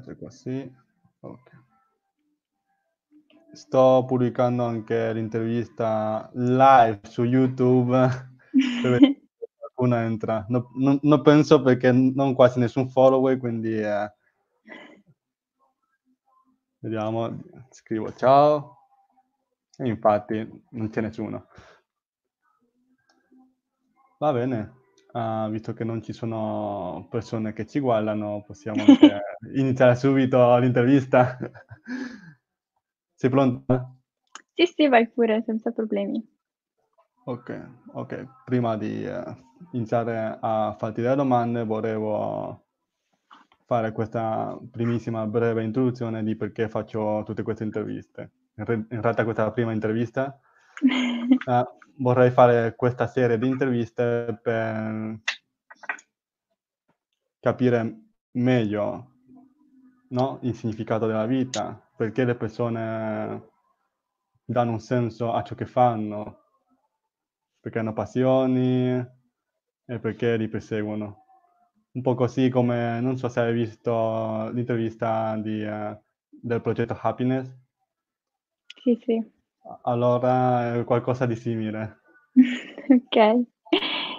Faccio così. Ok. Sto pubblicando anche l'intervista live su YouTube qualcuno entra. No, non, non penso perché non quasi nessun follower, quindi eh, vediamo. Scrivo ciao. E infatti non c'è nessuno. Va bene. Uh, visto che non ci sono persone che ci guardano, possiamo iniziare subito l'intervista. Sei pronta? Sì, sì, vai pure, senza problemi. Ok, ok. Prima di uh, iniziare a farti delle domande, volevo fare questa primissima breve introduzione di perché faccio tutte queste interviste. In, re- in realtà questa è la prima intervista. Uh, vorrei fare questa serie di interviste per capire meglio no? il significato della vita, perché le persone danno un senso a ciò che fanno, perché hanno passioni e perché li perseguono. Un po' così come, non so se hai visto l'intervista di, uh, del progetto Happiness. Sì, sì. Allora è qualcosa di simile. Ok.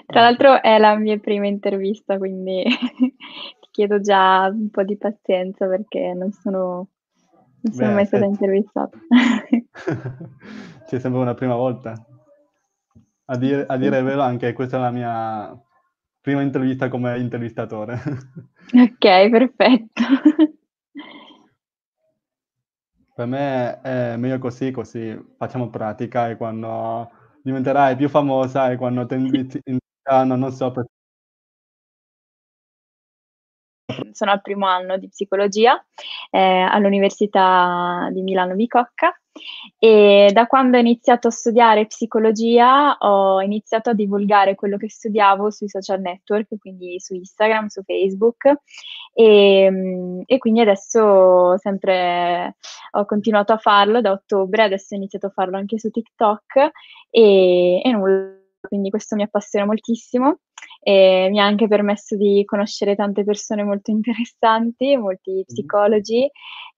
Tra l'altro è la mia prima intervista, quindi ti chiedo già un po' di pazienza perché non sono, non sono Beh, mai stata intervistata. C'è sempre una prima volta. A dire, a dire il vero, anche questa è la mia prima intervista come intervistatore. ok, perfetto. Per me è meglio così, così facciamo pratica e quando diventerai più famosa e quando ti inviteranno, non so, per sono al primo anno di psicologia eh, all'Università di Milano Bicocca e da quando ho iniziato a studiare psicologia ho iniziato a divulgare quello che studiavo sui social network, quindi su Instagram, su Facebook. E, e quindi adesso sempre ho continuato a farlo da ottobre, adesso ho iniziato a farlo anche su TikTok. E, e nulla, quindi questo mi appassiona moltissimo e mi ha anche permesso di conoscere tante persone molto interessanti, molti psicologi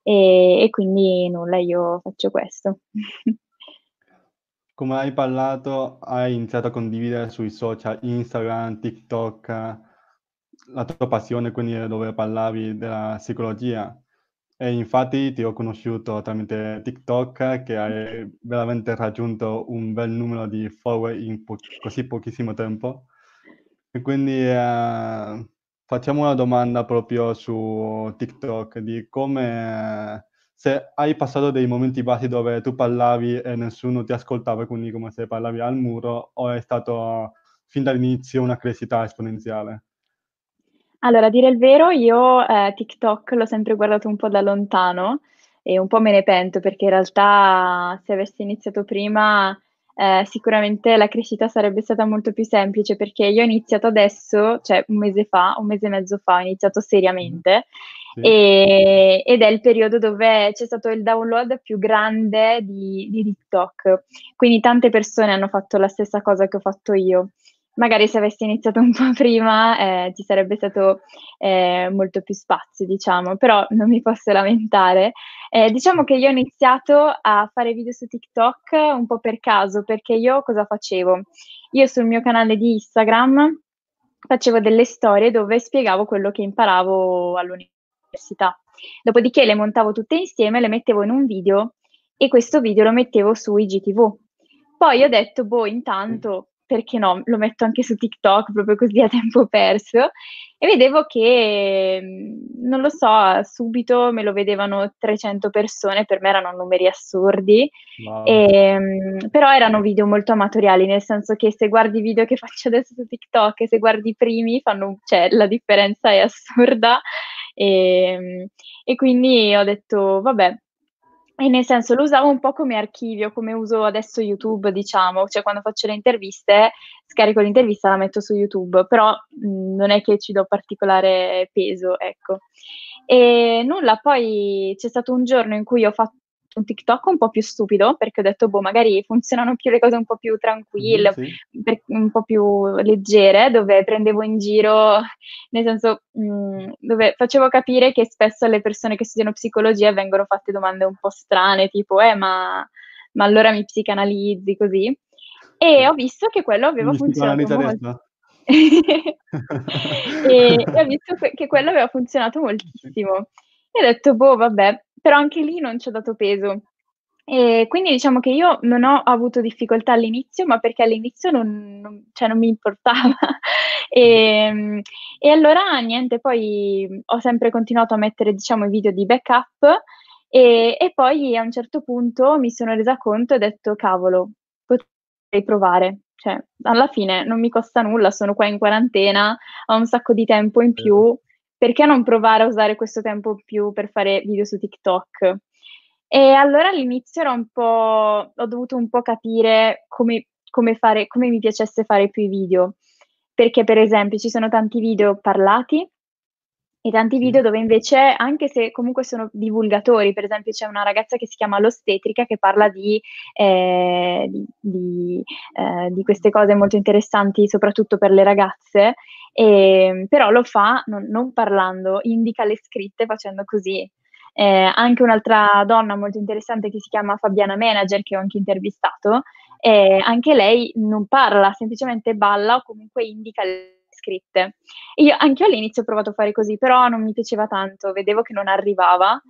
e, e quindi nulla, io faccio questo. Come hai parlato, hai iniziato a condividere sui social, Instagram, TikTok, la tua passione, quindi dove parlavi della psicologia. E infatti ti ho conosciuto tramite TikTok, che hai veramente raggiunto un bel numero di follower in po- così pochissimo tempo. E quindi eh, facciamo una domanda proprio su TikTok di come se hai passato dei momenti bassi dove tu parlavi e nessuno ti ascoltava, quindi come se parlavi al muro, o è stato fin dall'inizio una crescita esponenziale? Allora, a dire il vero, io eh, TikTok l'ho sempre guardato un po' da lontano e un po' me ne pento perché in realtà se avessi iniziato prima eh, sicuramente la crescita sarebbe stata molto più semplice perché io ho iniziato adesso, cioè un mese fa, un mese e mezzo fa, ho iniziato seriamente sì. e, ed è il periodo dove c'è stato il download più grande di, di TikTok, quindi tante persone hanno fatto la stessa cosa che ho fatto io magari se avessi iniziato un po' prima eh, ci sarebbe stato eh, molto più spazio, diciamo, però non mi posso lamentare. Eh, diciamo che io ho iniziato a fare video su TikTok un po' per caso, perché io cosa facevo? Io sul mio canale di Instagram facevo delle storie dove spiegavo quello che imparavo all'università. Dopodiché le montavo tutte insieme, le mettevo in un video e questo video lo mettevo su IGTV. Poi ho detto, boh, intanto perché no, lo metto anche su TikTok proprio così a tempo perso. E vedevo che, mm, non lo so, subito me lo vedevano 300 persone, per me erano numeri assurdi, wow. e, ehm, però erano video molto amatoriali, nel senso che se guardi i video che faccio adesso su TikTok e se guardi i primi, fanno, cioè, la differenza è assurda. E, ehm, e quindi ho detto, vabbè, e nel senso lo usavo un po' come archivio, come uso adesso YouTube, diciamo, cioè quando faccio le interviste, scarico l'intervista e la metto su YouTube, però mh, mhmm, non è che ci do particolare peso, ecco. E nulla, poi c'è stato un giorno in cui ho fatto un TikTok un po' più stupido, perché ho detto: "Boh, magari funzionano più le cose un po' più tranquille, sì. per un po' più leggere", dove prendevo in giro nel senso, mhmm, dove facevo capire che spesso alle persone che studiano psicologia vengono fatte domande un po' strane, tipo: "Eh, ma ma allora mi psicanalizzi?" Così. E ho visto che quello aveva Mi funzionato psicoanalizza mol adesso? e e ho visto che quello aveva funzionato moltissimo. E ho detto: "Boh, vabbè", però anche lì non ci ho dato peso. E quindi diciamo che io non ho avuto difficoltà all'inizio, ma perché all'inizio non non cioè non mi importava. Ehm, e allora niente, poi, ho sempre continuato a mettere, diciamo, i video di backup, e e poi a un certo punto mi sono resa conto e ho detto: "Cavolo, potrei provare". Cioè, alla fine non mi costa nulla, sono qua in quarantena, ho un sacco di tempo in più, perché non provare a usare questo tempo più per fare video su TikTok? E allora all'inizio era un po' ho dovuto un po' capire come come fare come mi piacesse fare più i video. Perché, per esempio, ci sono tanti video parlati e tanti video dove invece, anche se comunque sono divulgatori, per esempio c'è una ragazza che si chiama L'Ostetrica che parla di ehm, di di ehm, di queste cose molto interessanti, soprattutto per le ragazze, ehm, però lo fa non non parlando, indica le scritte facendo così. Ehm, anche un'altra donna molto interessante che si chiama Fabiana Manager, che ho anche intervistato, ehm, anche lei non parla, semplicemente balla o comunque indica le scritte. Io anch'io all'inizio ho provato a fare così, però non mi piaceva tanto, vedevo che non arrivava,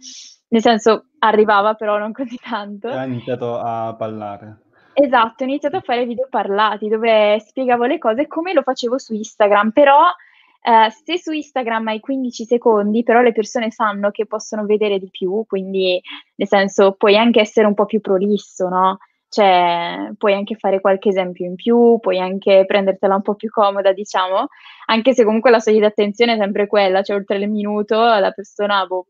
nel senso arrivava però non così E tanto. ha iniziato a parlare. Esatto, ho iniziato a fare video parlati, dove spiegavo le cose come lo facevo su Instagram, però, ehm, se su Instagram hai 15 secondi, però le persone sanno che possono vedere di più, quindi nel senso puoi anche essere un po' più prolisso, no, cioè puoi anche fare qualche esempio in più, puoi anche prendertela un po' più comoda, diciamo, anche se comunque la soglia di attenzione è sempre quella, cioè oltre il minuto la persona, boh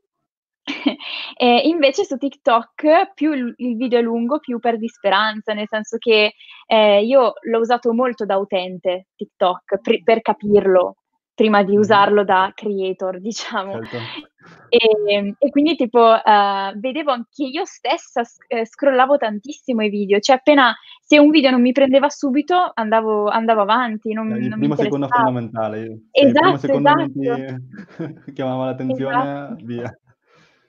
E invece su TikTok più il il video è lungo, più perdi speranza, nel senso che, ehm, io l'ho usato molto da utente TikTok, pri per capirlo, prima di Mh-mh. usarlo da creator, diciamo. Certo. Ehm, e quindi tipo, ehm, vedevo anche io stessa sc ehm, scrollavo tantissimo i video, cioè appena se un video non mi prendeva subito andavo andavo avanti, non Eh, il non mi primo secondo interessava. fondamentale. Se il primo Esatto, secondo non ti esatto. chiamava l'attenzione, Esatto. via.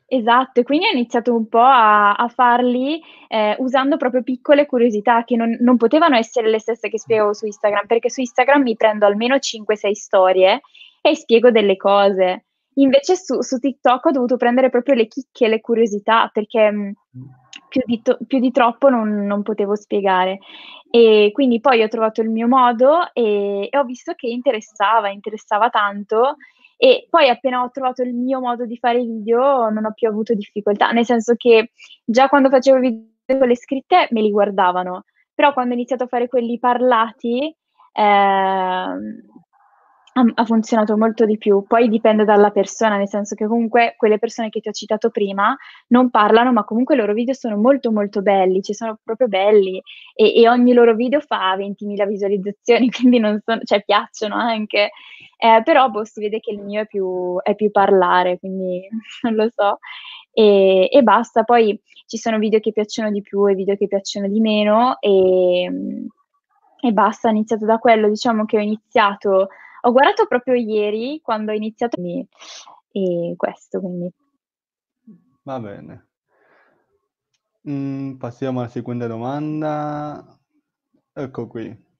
Esatto, e quindi ho iniziato un po' a a farli, ehm, usando proprio piccole curiosità che non non potevano essere le stesse che spiegavo su Instagram, perché su Instagram mi prendo almeno 5, 6 storie e spiego delle cose. Invece su su TikTok ho dovuto prendere proprio le chicche, le curiosità, perché, Mh. più di to più di troppo non non potevo spiegare. E quindi poi ho trovato il mio modo, e e ho visto che interessava, interessava tanto, e poi appena ho trovato il mio modo di fare video non ho più avuto difficoltà, nel senso che già quando facevo video con le scritte me li guardavano, però quando ho iniziato a fare quelli parlati, ehm, ha funzionato molto di più. Poi dipende dalla persona, nel senso che comunque quelle persone che ti ho citato prima non parlano, ma comunque i loro video sono molto, molto belli, cioè sono proprio belli e e ogni loro video fa 20.000 visualizzazioni, quindi non son cioè piacciono anche. Ehm, però boh, si vede che il mio è più è più parlare, quindi non lo so. E e basta. Poi ci sono video che piacciono di più e video che piacciono di meno, ehm, e basta. Ho iniziato da quello. Diciamo che ho iniziato ho guardato proprio ieri quando ho iniziato mi ehm, questo quindi. Va bene. Mhmm, passiamo alla seconda domanda. Ecco qui.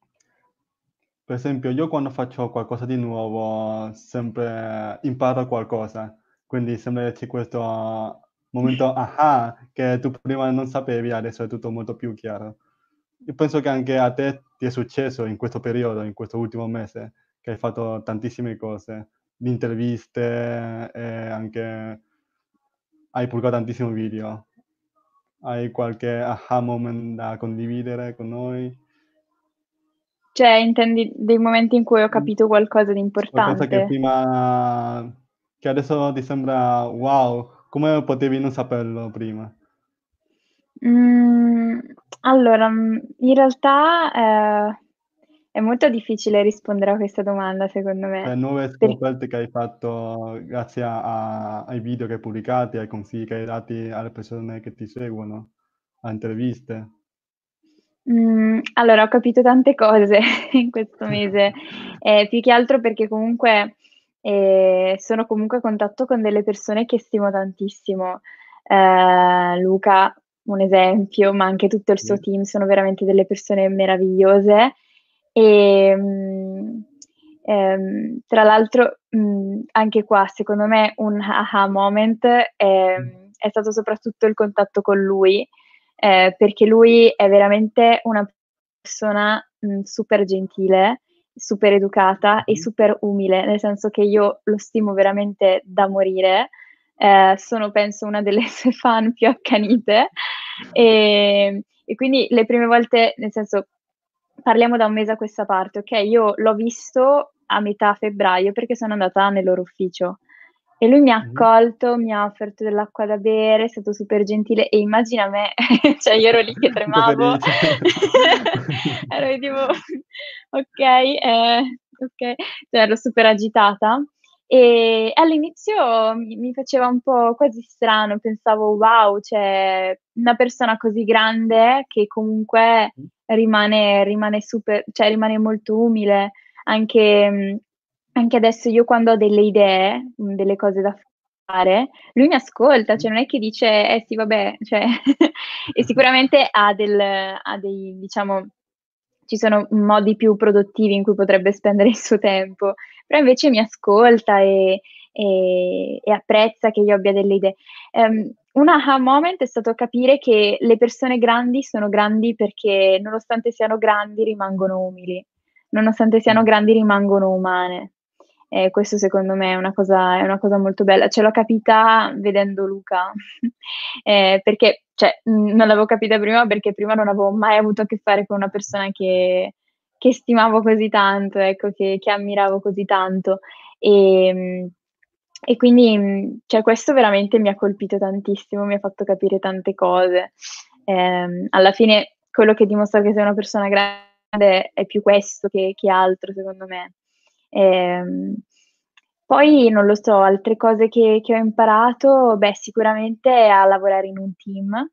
Per esempio, io quando faccio qualcosa di nuovo sempre imparo qualcosa, quindi sempre c'è questo momento ah-ah, che tu prima non sapevi, adesso è tutto molto più chiaro. Io penso che anche a te ti è successo in questo periodo, in questo ultimo mese, che hai fatto tantissime cose, di interviste e anche hai pubblicato tantissimo video. Hai qualche aha moment da condividere con noi? Cioè intendi dei momenti in cui ho Mh. capito qualcosa di Qualcosa che importante? prima che adesso ti sembra: "Wow, come potevi non saperlo prima?" Mhmm, allora, mhmm, in realtà, ehm È molto difficile rispondere a questa domanda secondo me. Le nuove Per scoperte che hai fatto grazie a ai video che hai pubblicati, ai consigli che hai dati alle persone che ti seguono, a interviste. Mhmm, allora ho capito tante cose in questo mese, ehm, più che altro perché comunque, ehm, sono comunque a contatto con delle persone che stimo tantissimo. Ehm, Luca, un esempio, ma anche tutto il suo team sono veramente delle persone meravigliose. Ehm, ehm, tra l'altro, mhmm, anche qua secondo me un aha moment, Mh. ehm, è stato soprattutto il contatto con lui, ehm, perché lui è veramente una persona, mhmm, super gentile, super educata e Mh-mh. super umile, nel senso che io lo stimo veramente da morire. Ehm, sono penso una delle sue fan più accanite, ehm, e quindi le prime volte nel senso, parliamo da un mese a questa parte, okay, io l'ho visto a metà febbraio perché sono andata nel loro ufficio e lui mi ha Mh-mh. accolto, mi ha offerto dell'acqua da bere, è stato super gentile e immagina me, cioè io ero lì che tremavo, felice. ero tipo: "Okay, ehm, okay", cioè ero super agitata. E all'inizio mi mi faceva un po' quasi strano, pensavo: "Wow, cioè una persona così grande che comunque Mh. Rimane rimane super cioè rimane molto umile". Anche mhmm, anche adesso io quando ho delle idee, mhmm, delle cose da fare, lui mi ascolta, cioè non è che dice: "Eh sì vabbè", cioè e sicuramente ha del ha dei diciamo ci sono modi più produttivi in cui potrebbe spendere il suo tempo, però invece mi ascolta e e e apprezza che io abbia delle idee. Ehm, un aha moment è stato capire che le persone grandi sono grandi perché nonostante siano grandi rimangono umili, nonostante siano Mh. grandi rimangono umane. E questo secondo me è una cosa è una cosa molto bella. Ce l'ho capita vedendo Luca, ehm, perché cioè, non l'avevo capita prima perché prima non avevo mai avuto a che fare con una persona che che stimavo così tanto, ecco, che che ammiravo così tanto. Ehm, e quindi, mhmm, cioè questo veramente mi ha colpito tantissimo, mi ha fatto capire tante cose. Ehm, alla fine quello che dimostra che sei una persona grande è più questo che che altro secondo me. Ehm, poi non lo so, altre cose che che ho imparato, beh, sicuramente a lavorare in un team.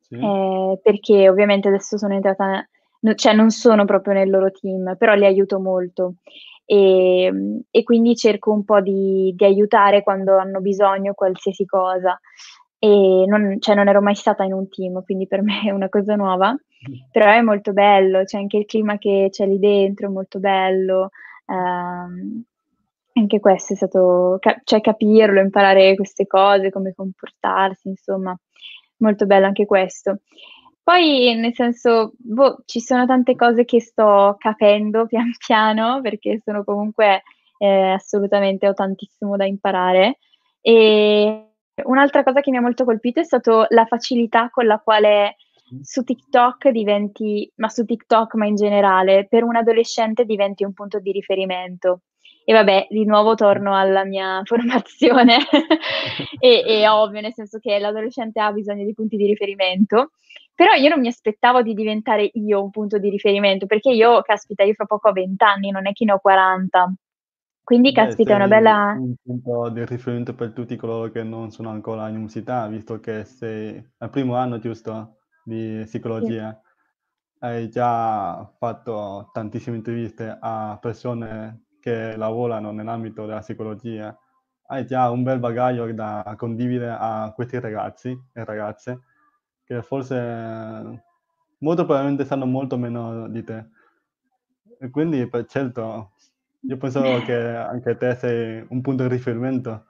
Sì. Ehm, perché ovviamente adesso sono entrata cioè non sono proprio nel loro team, però li aiuto molto. Ehm, e quindi cerco un po' di di aiutare quando hanno bisogno, qualsiasi cosa. E non cioè non ero mai stata in un team, quindi per me è una cosa nuova, Mh. però è molto bello, cioè anche il clima che c'è lì dentro è molto bello. Ehm, anche questo è stato cioè capirlo, imparare queste cose, come comportarsi, insomma, molto bello anche questo. Poi nel senso, boh, ci sono tante cose che sto capendo pian piano, perché sono comunque, ehm, assolutamente ho tantissimo da imparare. E un'altra cosa che mi ha molto colpito è stato la facilità con la quale Mh. su TikTok diventi ma su TikTok, ma in generale, per un adolescente diventi un punto di riferimento. E vabbè, di nuovo torno alla mia formazione e e ovvio, nel senso che l'adolescente ha bisogno di punti di riferimento, però io non mi aspettavo di diventare io un punto di riferimento, perché io caspita, io fra poco ho 20 anni, non è che ne ho 40. Quindi Beh, caspita è una bella un punto di riferimento per tutti coloro che non sono ancora in università, visto che sei al primo anno, giusto, di Sì. psicologia. Hai già fatto tantissime interviste a persone che lavorano nell'ambito della psicologia. Hai già un bel bagaglio da condividere a questi ragazzi e ragazze che forse molto probabilmente sanno molto meno di te. E quindi per certo, io penso che anche te sei un punto di riferimento.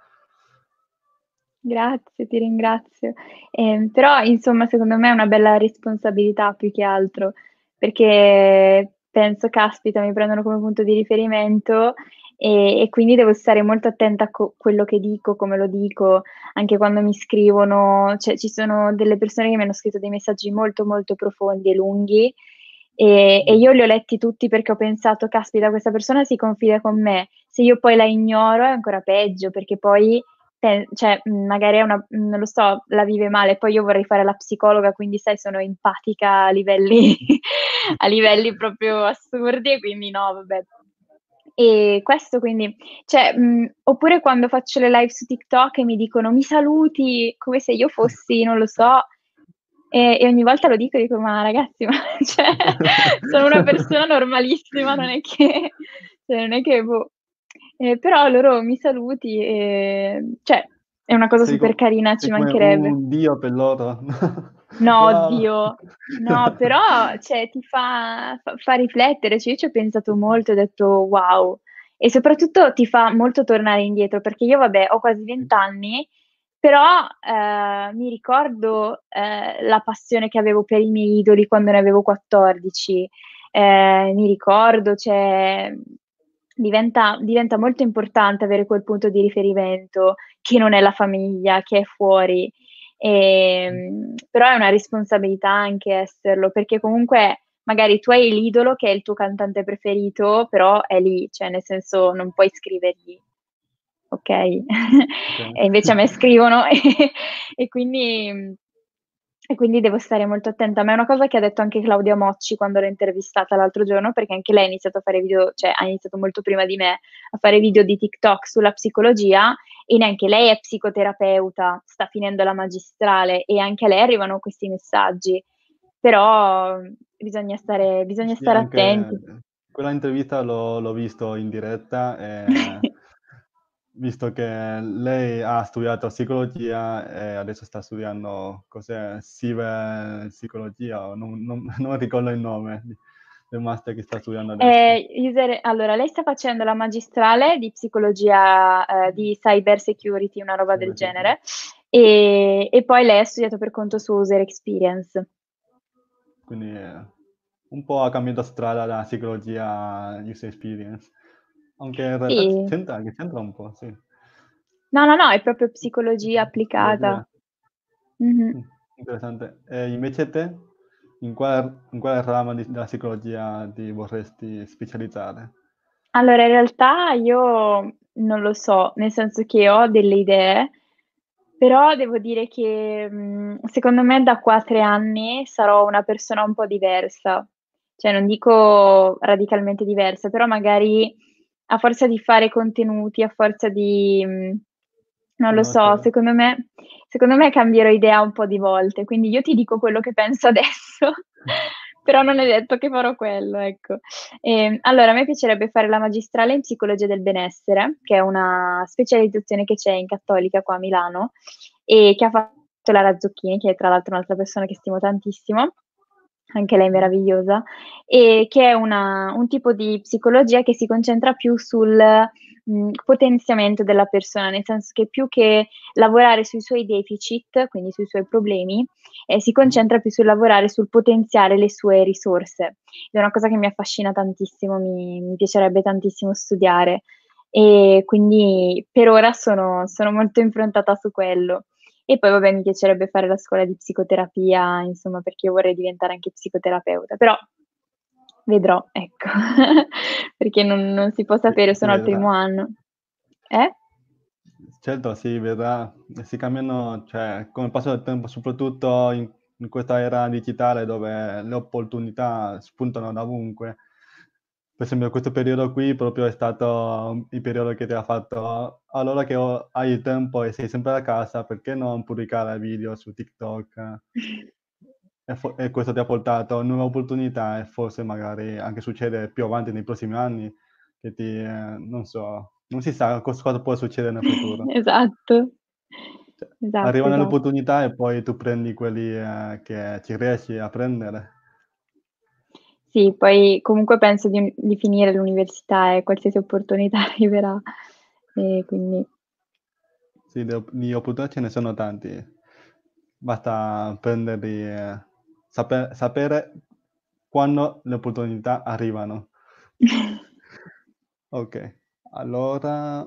Grazie, ti ringrazio. Ehm, però insomma secondo me è una bella responsabilità più che altro, perché penso: "Caspita, mi prendono come punto di riferimento e e quindi devo stare molto attenta a co quello che dico, come lo dico, anche quando mi scrivono." Cioè ci sono delle persone che mi hanno scritto dei messaggi molto, molto profondi e lunghi, e e io li ho letti tutti perché ho pensato: "Caspita, questa persona si confida con me." Se io poi la ignoro è ancora peggio, perché poi cioè, magari è una non lo so, la vive male, poi io vorrei fare la psicologa, quindi sai sono empatica a livelli a livelli proprio assurdi e quindi no, vabbè. E questo quindi cioè, mhmm, oppure quando faccio le live su TikTok e mi dicono: "Mi saluti", come se io fossi, non lo so e e ogni volta lo dico, dico: "Ma ragazzi, ma cioè sono una persona normalissima, non è che cioè non è che boh". Ehm, però loro mi saluti, ehm, cioè è una cosa Sei super co carina, ci mancherebbe. un dio per loro. No, oddio. No, però cioè ti fa fa fa riflettere, cioè io ci ho pensato molto e ho detto: "Wow". E soprattutto ti fa molto tornare indietro, perché io vabbè ho quasi 20 anni, però, ehm, mi ricordo, ehm, la passione che avevo per i miei idoli quando ne avevo 14. Ehm, mi ricordo, cioè diventa diventa molto importante avere quel punto di riferimento, che non è la famiglia, che è fuori. Ehm, però è una responsabilità anche esserlo, perché comunque magari tu hai l'idolo che è il tuo cantante preferito, però è lì, cioè nel senso non puoi scrivergli okay? Okay. E invece a me scrivono e e quindi e quindi devo stare molto attenta. Ma è una cosa che ha detto anche Claudia Mocci quando l'ho intervistata l'altro giorno, perché anche lei ha iniziato a fare video cioè ha iniziato molto prima di me a fare video di TikTok sulla psicologia e neanche lei è psicoterapeuta, sta finendo la magistrale e anche a lei arrivano questi messaggi. Però bisogna stare bisogna Sì, stare attenti. quella intervista l'ho l'ho visto in diretta, ehm, visto che lei ha studiato psicologia e adesso sta studiando cos'è, ciberpsicologia non non non ricordo il nome del master che sta studiando adesso. Ehm, user allora lei sta facendo la magistrale di psicologia, ehm, di cyber security, una roba del Cybersecurity. genere, e e poi lei ha studiato per conto suo user experience. Quindi, ehm, un po' ha cambiato strada da psicologia user experience. Anche in realtà Sì. c'entra che c'entra un po', sì. No, no, no, è proprio psicologia applicata. Mh-mh. Mh, interessante. E invece te? In quale in quale ramo di della psicologia ti vorresti specializzare? Allora in realtà io non lo so, nel senso che ho delle idee, però devo dire che, mhmm, secondo me da qua a 3 anni sarò una persona un po' diversa. Cioè non dico radicalmente diversa, però magari a forza di fare contenuti, a forza di, mhmm, non lo so, Conoscere. secondo me secondo me cambierò idea un po' di volte. Quindi io ti dico quello che penso adesso, però non è detto che farò quello, ecco. Ehm, allora a me piacerebbe fare la magistrale in psicologia del benessere, che è una specializzazione che c'è in Cattolica qua a Milano e che ha fatto la Razzocchini, che è tra l'altro un'altra persona che stimo tantissimo, anche lei meravigliosa, e che è una un tipo di psicologia che si concentra più sul, potenziamento della persona, nel senso che più che lavorare sui suoi deficit, quindi sui suoi problemi, ehm, si concentra più sul lavorare sul potenziare le sue risorse. È una cosa che mi affascina tantissimo, mi mi piacerebbe tantissimo studiare. E quindi per ora sono sono molto improntata su quello. E poi vabbè mi piacerebbe fare la scuola di psicoterapia, insomma, perché io vorrei diventare anche psicoterapeuta, però vedrò, ecco, perché non non si può sapere, sono al vedrà. primo anno. Eh? Certo, si vedrà. Si cambiano cioè, con il passo del tempo, soprattutto in in questa era digitale dove le opportunità spuntano da ovunque. Per esempio questo periodo qui proprio è stato il periodo che ti ha fatto: "Allora che ho hai il tempo e sei sempre a casa, perché non pubblicare video su TikTok?" E fo e questo ti ha portato nuove opportunità e forse magari anche succede più avanti nei prossimi anni che ti ehm, non so, non si sa cos cosa può succedere nel futuro. Esatto. Cioè, Esatto, arrivano le esatto. opportunità e poi tu prendi quelli, ehm, che ci riesci a prendere. Sì, poi comunque penso di di finire l'università e qualsiasi opportunità arriverà. E quindi Sì, di di opportunità ce ne sono tanti. Basta prenderli e sape sapere quando le opportunità arrivano. Okay, allora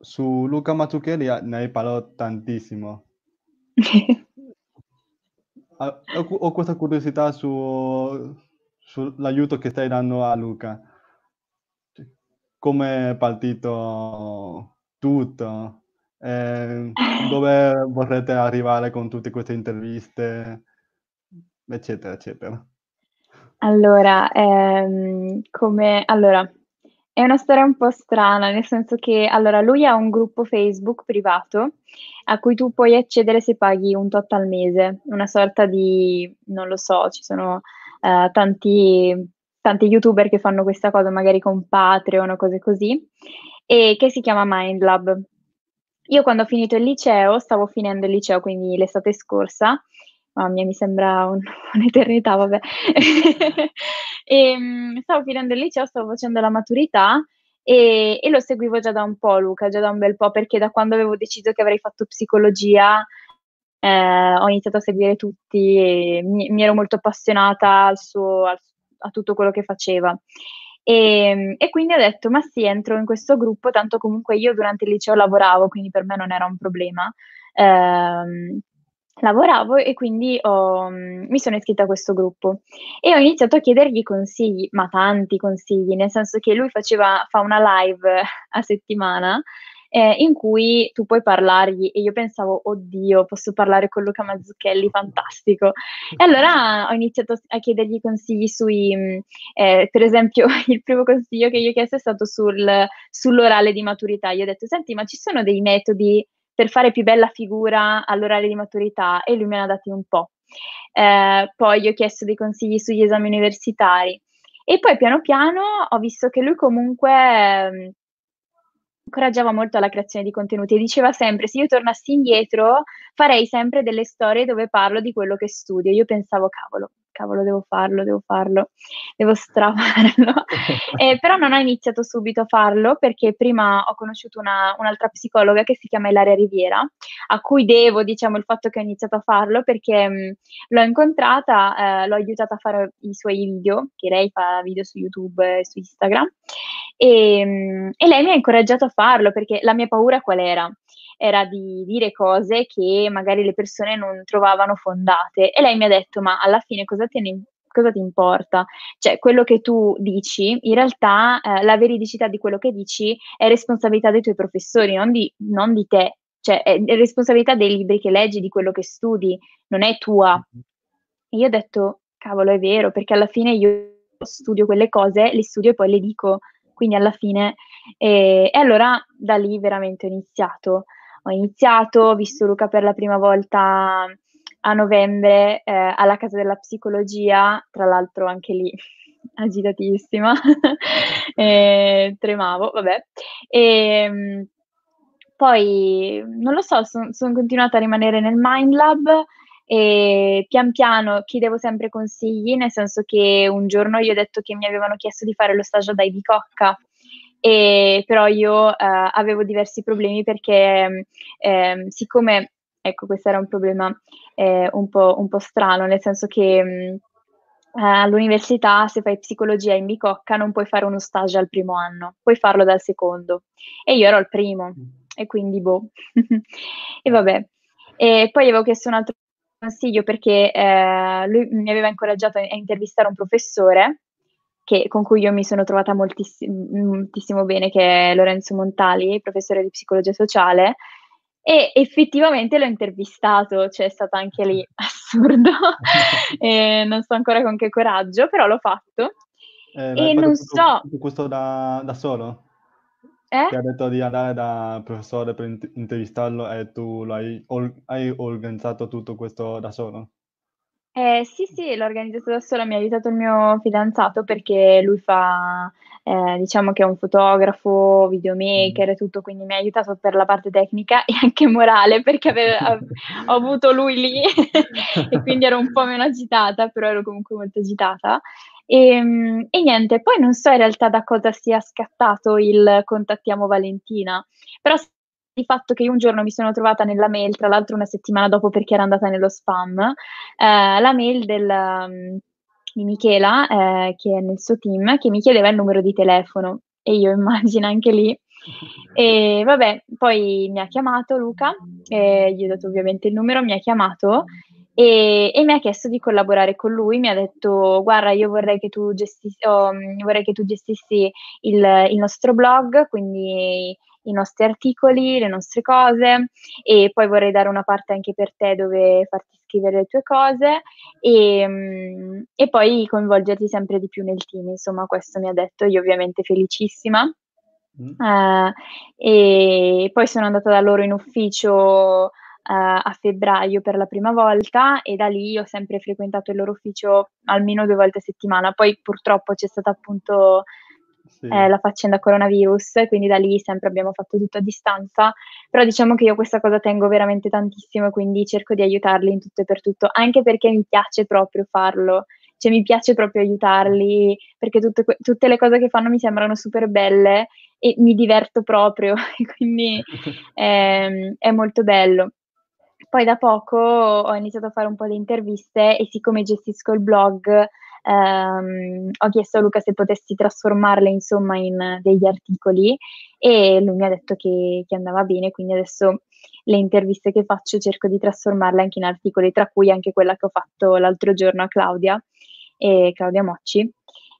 su Luca Mazzucchelli ne hai parlato tantissimo. A ho ho questa curiosità su sull'aiuto che stai dando a Luca. Come è partito tutto? Ehm, dove vorrete arrivare con tutte queste interviste, eccetera, eccetera. Allora, ehm, come allora, è una storia un po' strana, nel senso che allora lui ha un gruppo Facebook privato a cui tu puoi accedere se paghi un tot al mese, una sorta di non lo so, ci sono, ehm, tanti tanti youtuber che fanno questa cosa magari con Patreon o cose così, e che si chiama Mindlab. Io quando ho finito il liceo, stavo finendo il liceo, quindi l'estate scorsa, mamma mia mi sembra un un'eternità, vabbè. Ehm, stavo finendo il liceo, stavo facendo la maturità e e lo seguivo già da un po' Luca, già da un bel po', perché da quando avevo deciso che avrei fatto psicologia, ehm, ho iniziato a seguire tutti e mi mi ero molto appassionata al suo al a tutto quello che faceva. Ehm, e quindi ho detto: "Ma sì, entro in questo gruppo, tanto comunque io durante il liceo lavoravo, quindi per me non era un problema." Ehm, lavoravo e quindi ho mhmm, mi sono iscritta a questo gruppo e ho iniziato a chiedergli consigli, ma tanti consigli, nel senso che lui faceva fa una live a settimana, ehm, in cui tu puoi parlargli e io pensavo: "Oddio, posso parlare con Luca Mazzucchelli, fantastico." E allora ho iniziato a chiedergli consigli sui mhmm, ehm, per esempio il primo consiglio che gli ho chiesto è stato sul sull'orale di maturità. Gli ho detto: "Senti, ma ci sono dei metodi per fare più bella figura all'orale di maturità?" E lui me ne ha dati un po'. Ehm, poi gli ho chiesto dei consigli sugli esami universitari e poi piano piano ho visto che lui comunque, mhmm incoraggiava molto alla creazione di contenuti e diceva sempre: "Se io tornassi indietro farei sempre delle storie dove parlo di quello che studio." Io pensavo: "Cavolo, cavolo devo farlo, devo farlo, devo strafarlo." Ehm, però non ho iniziato subito a farlo perché prima ho conosciuto una un'altra psicologa che si chiama Ilaria Riviera, a cui devo, diciamo, il fatto che ho iniziato a farlo perché, mhmm, l'ho incontrata, ehm, l'ho aiutata a fare i suoi video, che lei fa video su YouTube e su Instagram, ehm, e lei mi ha incoraggiato a farlo perché la mia paura qual era? Era di dire cose che magari le persone non trovavano fondate e lei mi ha detto: "Ma alla fine cosa te ne cosa ti importa? Cioè quello che tu dici in realtà, ehm, la veridicità di quello che dici è responsabilità dei tuoi professori, non di non di te. Cioè è responsabilità dei libri che leggi, di quello che studi, non è tua." Mh-mh. E io ho detto: "Cavolo è vero, perché alla fine io studio quelle cose, le studio e poi le dico." Quindi alla fine ehm, e allora da lì veramente ho iniziato. Ho iniziato, ho visto Luca per la prima volta a novembre, ehm, alla casa della psicologia, tra l'altro anche lì agitatissima, ehm, tremavo, vabbè. Ehm, poi non lo so, son son continuata a rimanere nel Mindlab e pian piano chiedevo sempre consigli, nel senso che un giorno gli ho detto che mi avevano chiesto di fare lo stage ad Heidi Cocca, ehm, però io, ehm, avevo diversi problemi perché, ehm, siccome ecco questo era un problema, ehm, un po' un po' strano, nel senso che, mhmm, ehm, all'università se fai psicologia in Bicocca non puoi fare uno stage al primo anno, puoi farlo dal secondo e io ero al primo Mh. e quindi boh. E vabbè. E poi avevo chiesto un altro consiglio perché, ehm, lui mi aveva incoraggiato a a intervistare un professore che con cui io mi sono trovata moltissi mhmm, moltissimo bene, che è Lorenzo Montali, professore di psicologia sociale, e effettivamente l'ho intervistato, cioè è stato anche lì assurdo, e non so ancora con che coraggio, però l'ho fatto. Eh, E non so tutto questo da da solo? Eh? Ti ha detto di andare dal professore per int intervistarlo e tu l'hai or hai organizzato tutto questo da solo? Eh, sì, sì, l'ho organizzato da sola, mi ha aiutato il mio fidanzato perché lui fa ehm, diciamo che è un fotografo, videomaker e tutto, quindi mi ha aiutato per la parte tecnica e anche morale perché ave av ho avuto lui lì e quindi ero un po' meno agitata, però ero comunque molto agitata. Ehm, e niente, poi non so in realtà da cosa sia scattato il "contattiamo Valentina", però di fatto che io un giorno mi sono trovata nella mail, tra l'altro una settimana dopo perché era andata nello spam, ehm, la mail del mhmm, di Michela, ehm, che è nel suo team, che mi chiedeva il numero di telefono e io immagina anche lì. E vabbè, poi mi ha chiamato Luca, ehm, gli ho dato ovviamente il numero, mi ha chiamato e e mi ha chiesto di collaborare con lui. Mi ha detto: "Guarda, io vorrei che tu gestis o, mhmm, vorrei che tu gestissi il il nostro blog, quindi i nostri articoli, le nostre cose e poi vorrei dare una parte anche per te dove farti scrivere le tue cose e, mm, e poi coinvolgerti sempre di più nel team. Insomma, questo mi ha detto, io ovviamente felicissima. Mm. Uh, e poi sono andata da loro in ufficio a febbraio per la prima volta e da lì ho sempre frequentato il loro ufficio almeno due volte a settimana. Poi purtroppo c'è stata appunto sì. eh, la faccenda coronavirus, quindi da lì sempre abbiamo fatto tutto a distanza, però diciamo che io questa cosa tengo veramente tantissimo, quindi cerco di aiutarli in tutto e per tutto, anche perché mi piace proprio farlo, cioè mi piace proprio aiutarli, perché tutte, tutte le cose che fanno mi sembrano super belle e mi diverto proprio, quindi eh, è molto bello. Poi da poco ho iniziato a fare un po' di interviste e siccome gestisco il blog, ehm, ho chiesto a Luca se potessi trasformarle insomma in degli articoli e lui mi ha detto che, che andava bene, quindi adesso le interviste che faccio cerco di trasformarle anche in articoli, tra cui anche quella che ho fatto l'altro giorno a Claudia, e Claudia Mocci.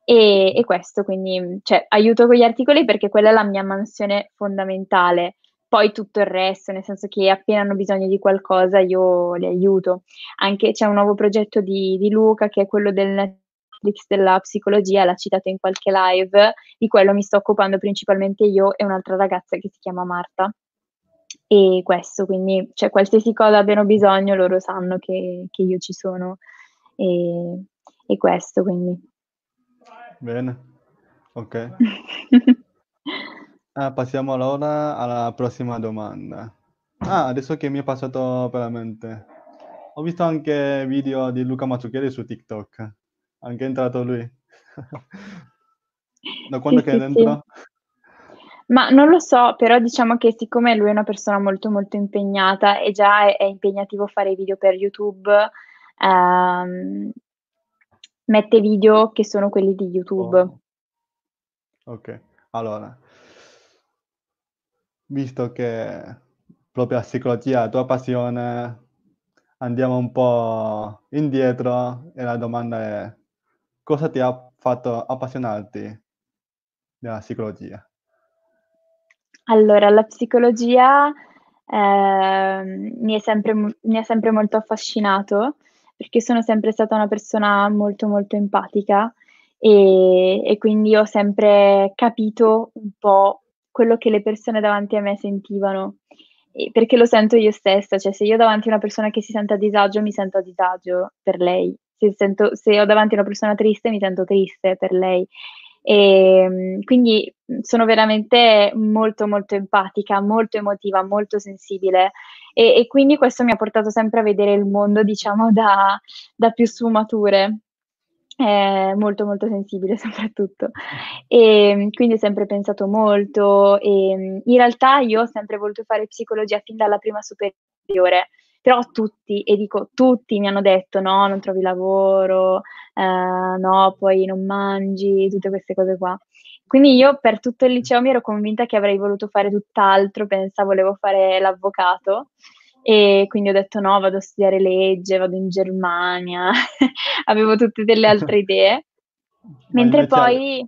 E, e, questo, quindi cioè, aiuto con gli articoli perché quella è la mia mansione fondamentale. Poi tutto il resto, nel senso che appena hanno bisogno di qualcosa io li aiuto. Anche c'è un nuovo progetto di, di Luca che è quello del Netflix della psicologia, l'ha citato in qualche live, di quello mi sto occupando principalmente io e un'altra ragazza che si chiama Marta. E questo, quindi, cioè, qualsiasi cosa abbiano bisogno, loro sanno che, che io ci sono. E, e questo, quindi. Bene, ok. ah, passiamo allora alla prossima domanda. Ah, adesso che mi è passato per la mente. Ho visto anche video di Luca Mazzucchelli su TikTok. Anche è entrato lui. da quando sì, che sì, è dentro? Sì. Ma non lo so, però diciamo che siccome lui è una persona molto molto impegnata e già è, è impegnativo fare video per YouTube, ehm, mette video che sono quelli di YouTube. Oh. Ok, allora, visto che proprio la psicologia è la tua passione, andiamo un po' indietro e la domanda è cosa ti ha fatto appassionarti della psicologia? Allora, la psicologia eh, mi, è sempre, mi, è sempre, molto affascinato perché sono sempre stata una persona molto molto empatica e, e quindi ho sempre capito un po' quello che le persone davanti a me sentivano perché lo sento io stessa, cioè se io davanti a una persona che si sente a disagio mi sento a disagio per lei se, sento, se ho davanti una persona triste mi sento triste per lei. E, ehm, quindi sono veramente molto molto empatica, molto emotiva, molto sensibile e, e, quindi questo mi ha portato sempre a vedere il mondo diciamo da, da più sfumature. Eh, molto molto sensibile soprattutto. E ehm, quindi ho sempre pensato molto. E in realtà io ho sempre voluto fare psicologia fin dalla prima superiore però tutti, e dico tutti, mi hanno detto no, non trovi lavoro, eh, no, poi non mangi, tutte queste cose qua. Quindi io per tutto il liceo mi ero convinta che avrei voluto fare tutt'altro, pensavo volevo fare l'avvocato e quindi ho detto no, vado a studiare legge, vado in Germania, avevo tutte delle altre idee. Mentre invece, poi...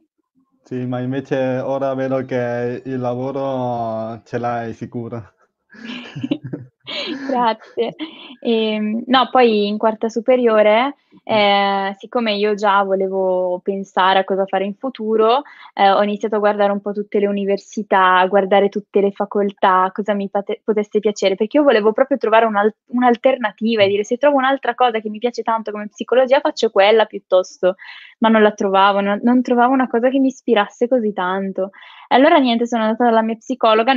Sì, ma invece ora vedo che il lavoro ce l'hai sicuro. Grazie. Ehm, no, poi in quarta superiore, eh, siccome io già volevo pensare a cosa fare in futuro, eh, ho iniziato a guardare un po' tutte le università, a guardare tutte le facoltà, cosa mi pate- potesse piacere, perché io volevo proprio trovare un'al- un'alternativa e dire se trovo un'altra cosa che mi piace tanto come psicologia faccio quella piuttosto, ma non la trovavo, non, non trovavo una cosa che mi ispirasse così tanto. Allora niente, sono andata dalla mia psicologa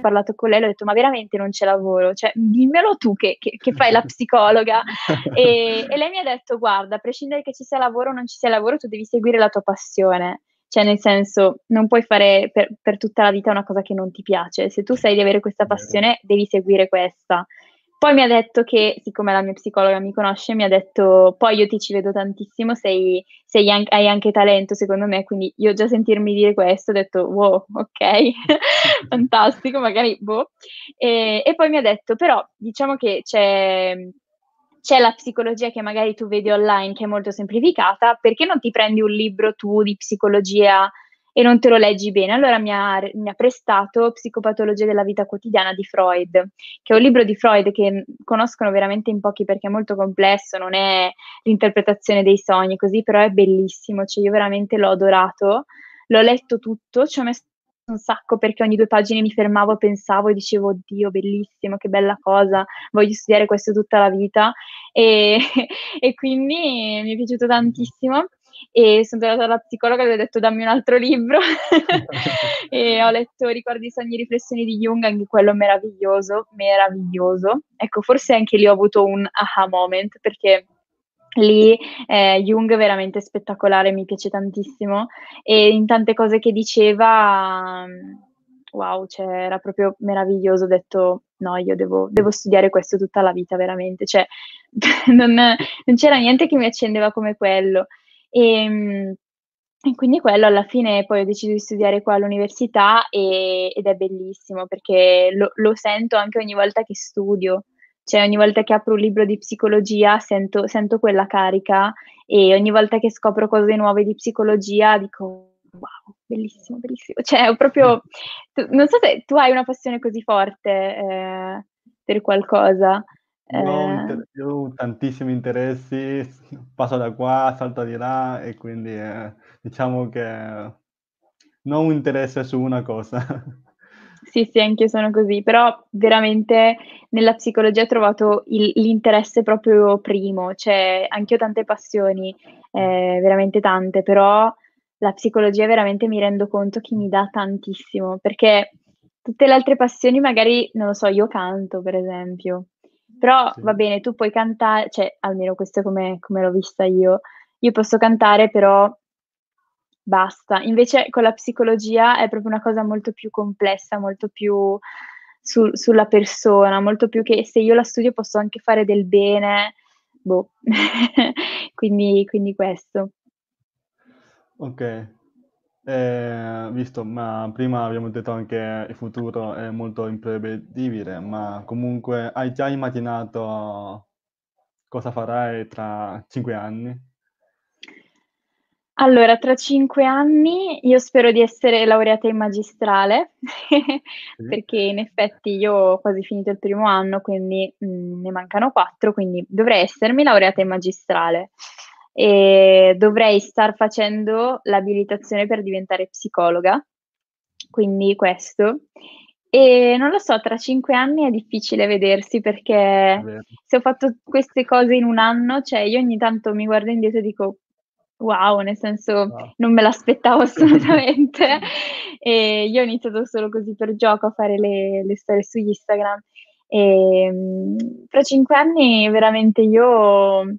parlato con lei, le ho detto ma veramente non c'è lavoro, cioè dimmelo tu che, che, che fai la psicologa. E, e, lei mi ha detto guarda, a prescindere che ci sia lavoro o non ci sia lavoro, tu devi seguire la tua passione, cioè nel senso non puoi fare per, per tutta la vita una cosa che non ti piace, se tu sai di avere questa passione devi seguire questa. Poi mi ha detto che, siccome la mia psicologa mi conosce, mi ha detto, poi io ti ci vedo tantissimo, sei, sei an- hai anche talento secondo me, quindi io già sentirmi dire questo ho detto, wow, ok, fantastico, magari, boh. E, e, poi mi ha detto, però diciamo che c'è, c'è la psicologia che magari tu vedi online che è molto semplificata, perché non ti prendi un libro tu di psicologia e non te lo leggi bene. Allora mi ha, mi ha prestato Psicopatologia della vita quotidiana di Freud, che è un libro di Freud che conoscono veramente in pochi perché è molto complesso, non è l'interpretazione dei sogni così, però è bellissimo, cioè io veramente l'ho adorato, l'ho letto tutto, ci ho messo un sacco perché ogni due pagine mi fermavo, pensavo e dicevo, oddio, bellissimo, che bella cosa, voglio studiare questo tutta la vita. E, e quindi mi è piaciuto tantissimo e sono tornata dalla psicologa e le ho detto dammi un altro libro e ho letto Ricordi, sogni, riflessioni di Jung, anche quello meraviglioso, meraviglioso. Ecco, forse anche lì ho avuto un aha moment perché lì eh, Jung è veramente spettacolare, mi piace tantissimo e in tante cose che diceva, wow, cioè, era proprio meraviglioso, ho detto no, io devo, devo studiare questo tutta la vita veramente, cioè non, non c'era niente che mi accendeva come quello. E, ehm, e quindi quello alla fine poi ho deciso di studiare qua all'università e, ed è bellissimo perché lo, lo, sento anche ogni volta che studio, cioè ogni volta che apro un libro di psicologia sento, sento quella carica e ogni volta che scopro cose nuove di psicologia dico wow, bellissimo, bellissimo. Cioè, proprio, tu, non so se tu hai una passione così forte eh, per qualcosa. Eh. inter- io ho tantissimi interessi, passo da qua, salto di là e quindi eh, diciamo che non un interesse su una cosa. Sì, sì, anche io sono così, però veramente nella psicologia ho trovato il, l'interesse proprio primo, cioè anche io ho tante passioni, eh, veramente tante, però la psicologia veramente mi rendo conto che mi dà tantissimo, perché tutte le altre passioni magari, non lo so, io canto per esempio, però sì. va bene, tu puoi cantare, cioè almeno questo è come, come l'ho vista io, io posso cantare però basta. Invece con la psicologia è proprio una cosa molto più complessa, molto più su, sulla persona, molto più che se io la studio posso anche fare del bene, boh, quindi, quindi questo. Ok, eh, visto, ma prima abbiamo detto anche che il futuro è molto imprevedibile, ma comunque hai già immaginato cosa farai tra cinque anni? Allora, tra cinque anni io spero di essere laureata in magistrale, perché in effetti io ho quasi finito il primo anno, quindi mh, mm, ne mancano quattro, quindi dovrei essermi laureata in magistrale e dovrei star facendo l'abilitazione per diventare psicologa, quindi questo. E non lo so, tra cinque anni è difficile vedersi perché se ho fatto queste cose in un anno, cioè io ogni tanto mi guardo indietro e dico wow, nel senso wow. non me l'aspettavo assolutamente. e io ho iniziato solo così per gioco a fare le, le storie su Instagram. E fra cinque anni veramente io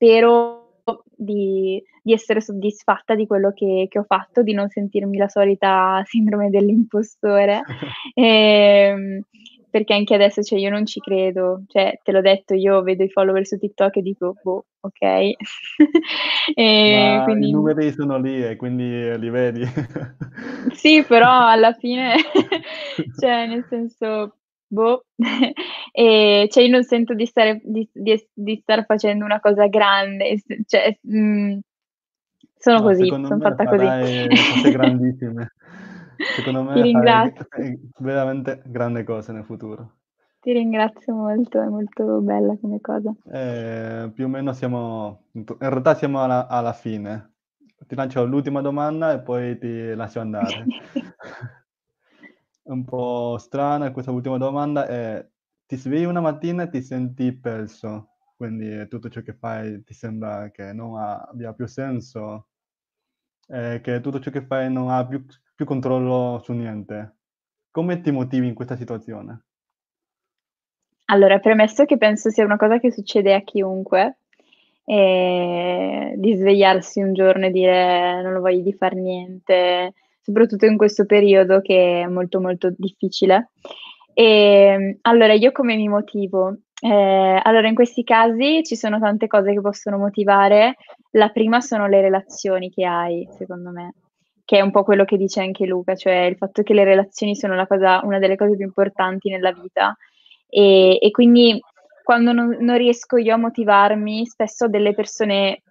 spero di, di, essere soddisfatta di quello che, che, ho fatto, di non sentirmi la solita sindrome dell'impostore. e, ehm, perché anche adesso cioè, io non ci credo, cioè, te l'ho detto, io vedo i follower su TikTok e dico, boh, ok. e quindi... I numeri sono lì e quindi li vedi. sì, però alla fine, cioè, nel senso, boh, e cioè io non sento di stare, di, di, di star facendo una cosa grande, cioè, mh, mm, sono no, così, sono fatta così. cose grandissime. Secondo me Ti ringrazio. veramente grandi cose nel futuro. Ti ringrazio molto, è molto bella come cosa. Eh, più o meno siamo, in realtà siamo alla, alla fine. Ti lancio l'ultima domanda e poi ti lascio andare. Un po' strana questa ultima domanda è ti svegli una mattina e ti senti perso, quindi tutto ciò che fai ti sembra che non abbia più senso, eh, che tutto ciò che fai non ha più, più controllo su niente. Come ti motivi in questa situazione? Allora, premesso che penso sia una cosa che succede a chiunque, eh, di svegliarsi un giorno e dire non lo voglio di fare niente, soprattutto in questo periodo che è molto molto difficile. E, allora, io come mi motivo? Eh, allora, in questi casi ci sono tante cose che possono motivare. La prima sono le relazioni che hai, secondo me, che è un po' quello che dice anche Luca, cioè il fatto che le relazioni sono cosa, una delle cose più importanti nella vita. E, e quindi quando non, non, riesco io a motivarmi, spesso ho delle persone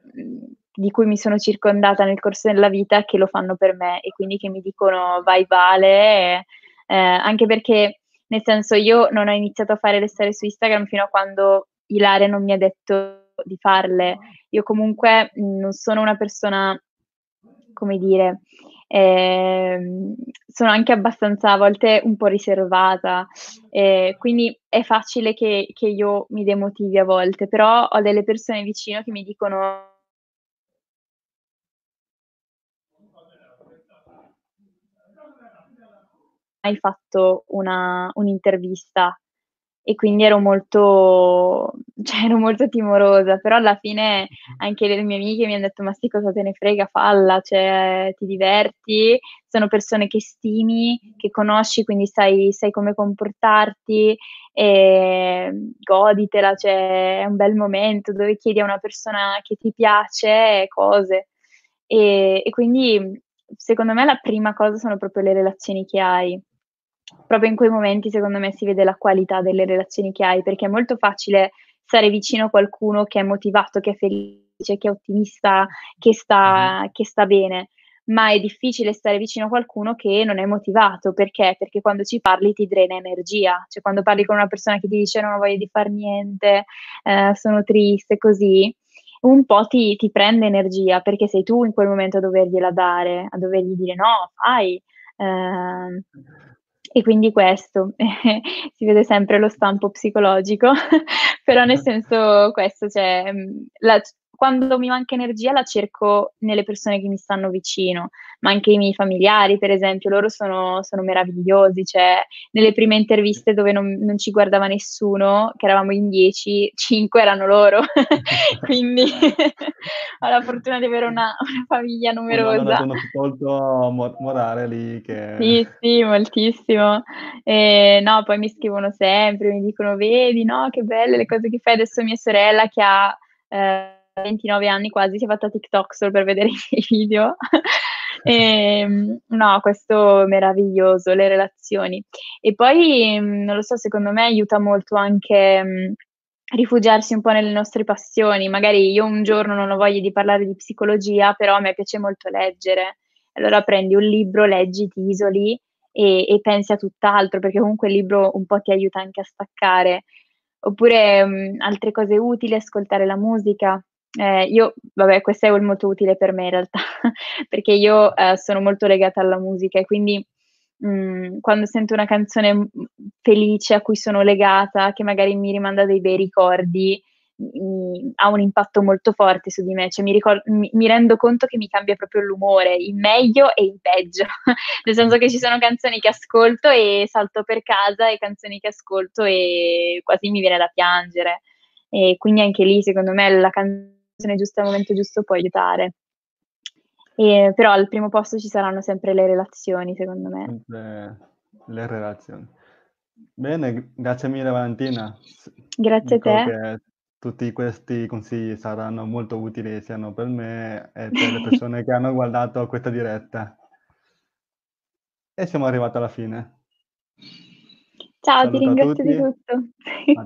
di cui mi sono circondata nel corso della vita che lo fanno per me e quindi che mi dicono vai Vale, eh, anche perché nel senso io non ho iniziato a fare le storie su Instagram fino a quando Ilaria non mi ha detto di farle. Io comunque non sono una persona, come dire, eh, sono anche abbastanza a volte un po' riservata, eh, quindi è facile che, che io mi demotivi a volte, però ho delle persone vicino che mi dicono hai fatto una un'intervista e quindi ero molto cioè ero molto timorosa, però alla fine anche le mie amiche mi han detto: "Ma sì, cosa te ne frega, falla, cioè ti diverti, sono persone che stimi, che conosci, quindi sai sai come comportarti, ehm, goditela, cioè è un bel momento dove chiedi a una persona che ti piace cose". E e quindi secondo me la prima cosa sono proprio le relazioni che hai. Proprio in quei momenti secondo me si vede la qualità delle relazioni che hai, perché è molto facile stare vicino a qualcuno che è motivato, che è felice, che è ottimista, che sta che sta bene, ma è difficile stare vicino a qualcuno che non è motivato. Perché? Perché quando ci parli ti drena energia, cioè quando parli con una persona che ti dice: "Non ho voglia di far niente, ehm, sono triste", così, un po' ti ti prende energia, perché sei tu in quel momento a dovergliela dare, a dovergli dire: "No, fai". Ehm, e quindi questo, si vede sempre lo stampo psicologico, però nel senso questo, cioè, mhmm, la quando mi manca energia la cerco nelle persone che mi stanno vicino, ma anche i miei familiari per esempio, loro sono sono meravigliosi, cioè nelle prime interviste dove non non ci guardava nessuno, che eravamo in 10, 5 erano loro. Quindi ho la fortuna di avere una una famiglia numerosa. molto mo morale lì che Sì, sì, moltissimo. Ehm, no, poi mi scrivono sempre, mi dicono: "Vedi, no, che belle le cose che fai". Adesso mia sorella che ha, ehm, 29 anni quasi, si è fatta TikTok solo per vedere i miei video. Ehm, no, questo meraviglioso, le relazioni. E poi, mhmm, non lo so, secondo me aiuta molto anche, mhmm, rifugiarsi un po' nelle nostre passioni. Magari io un giorno non ho voglia di parlare di psicologia, però a me piace molto leggere. Allora prendi un libro, leggi, ti isoli e e pensi a tutt'altro, perché comunque il libro un po' ti aiuta anche a staccare. Oppure, mhmm, altre cose utili, ascoltare la musica. Ehm, io vabbè questo è molto utile per me in realtà, perché io, ehm, sono molto legata alla musica e quindi, mhmm, quando sento una canzone, mhmm, felice a cui sono legata, che magari mi rimanda dei bei ricordi, mhmm, ha un impatto molto forte su di me, cioè mi ricor mi mi rendo conto che mi cambia proprio l'umore, in meglio e in peggio. Nel senso che ci sono canzoni che ascolto e salto per casa e canzoni che ascolto e quasi mi viene da piangere. E quindi anche lì secondo me la canzone giusta al momento giusto può aiutare. Ehm, però al primo posto ci saranno sempre le relazioni secondo me. Sempre le relazioni. Bene, grazie mille Valentina. Grazie a dico te. che tutti questi consigli saranno molto utili siano per me e per le persone che hanno guardato questa diretta. E siamo arrivati alla fine. Ciao, ti Saluto a ringrazio di tutto. A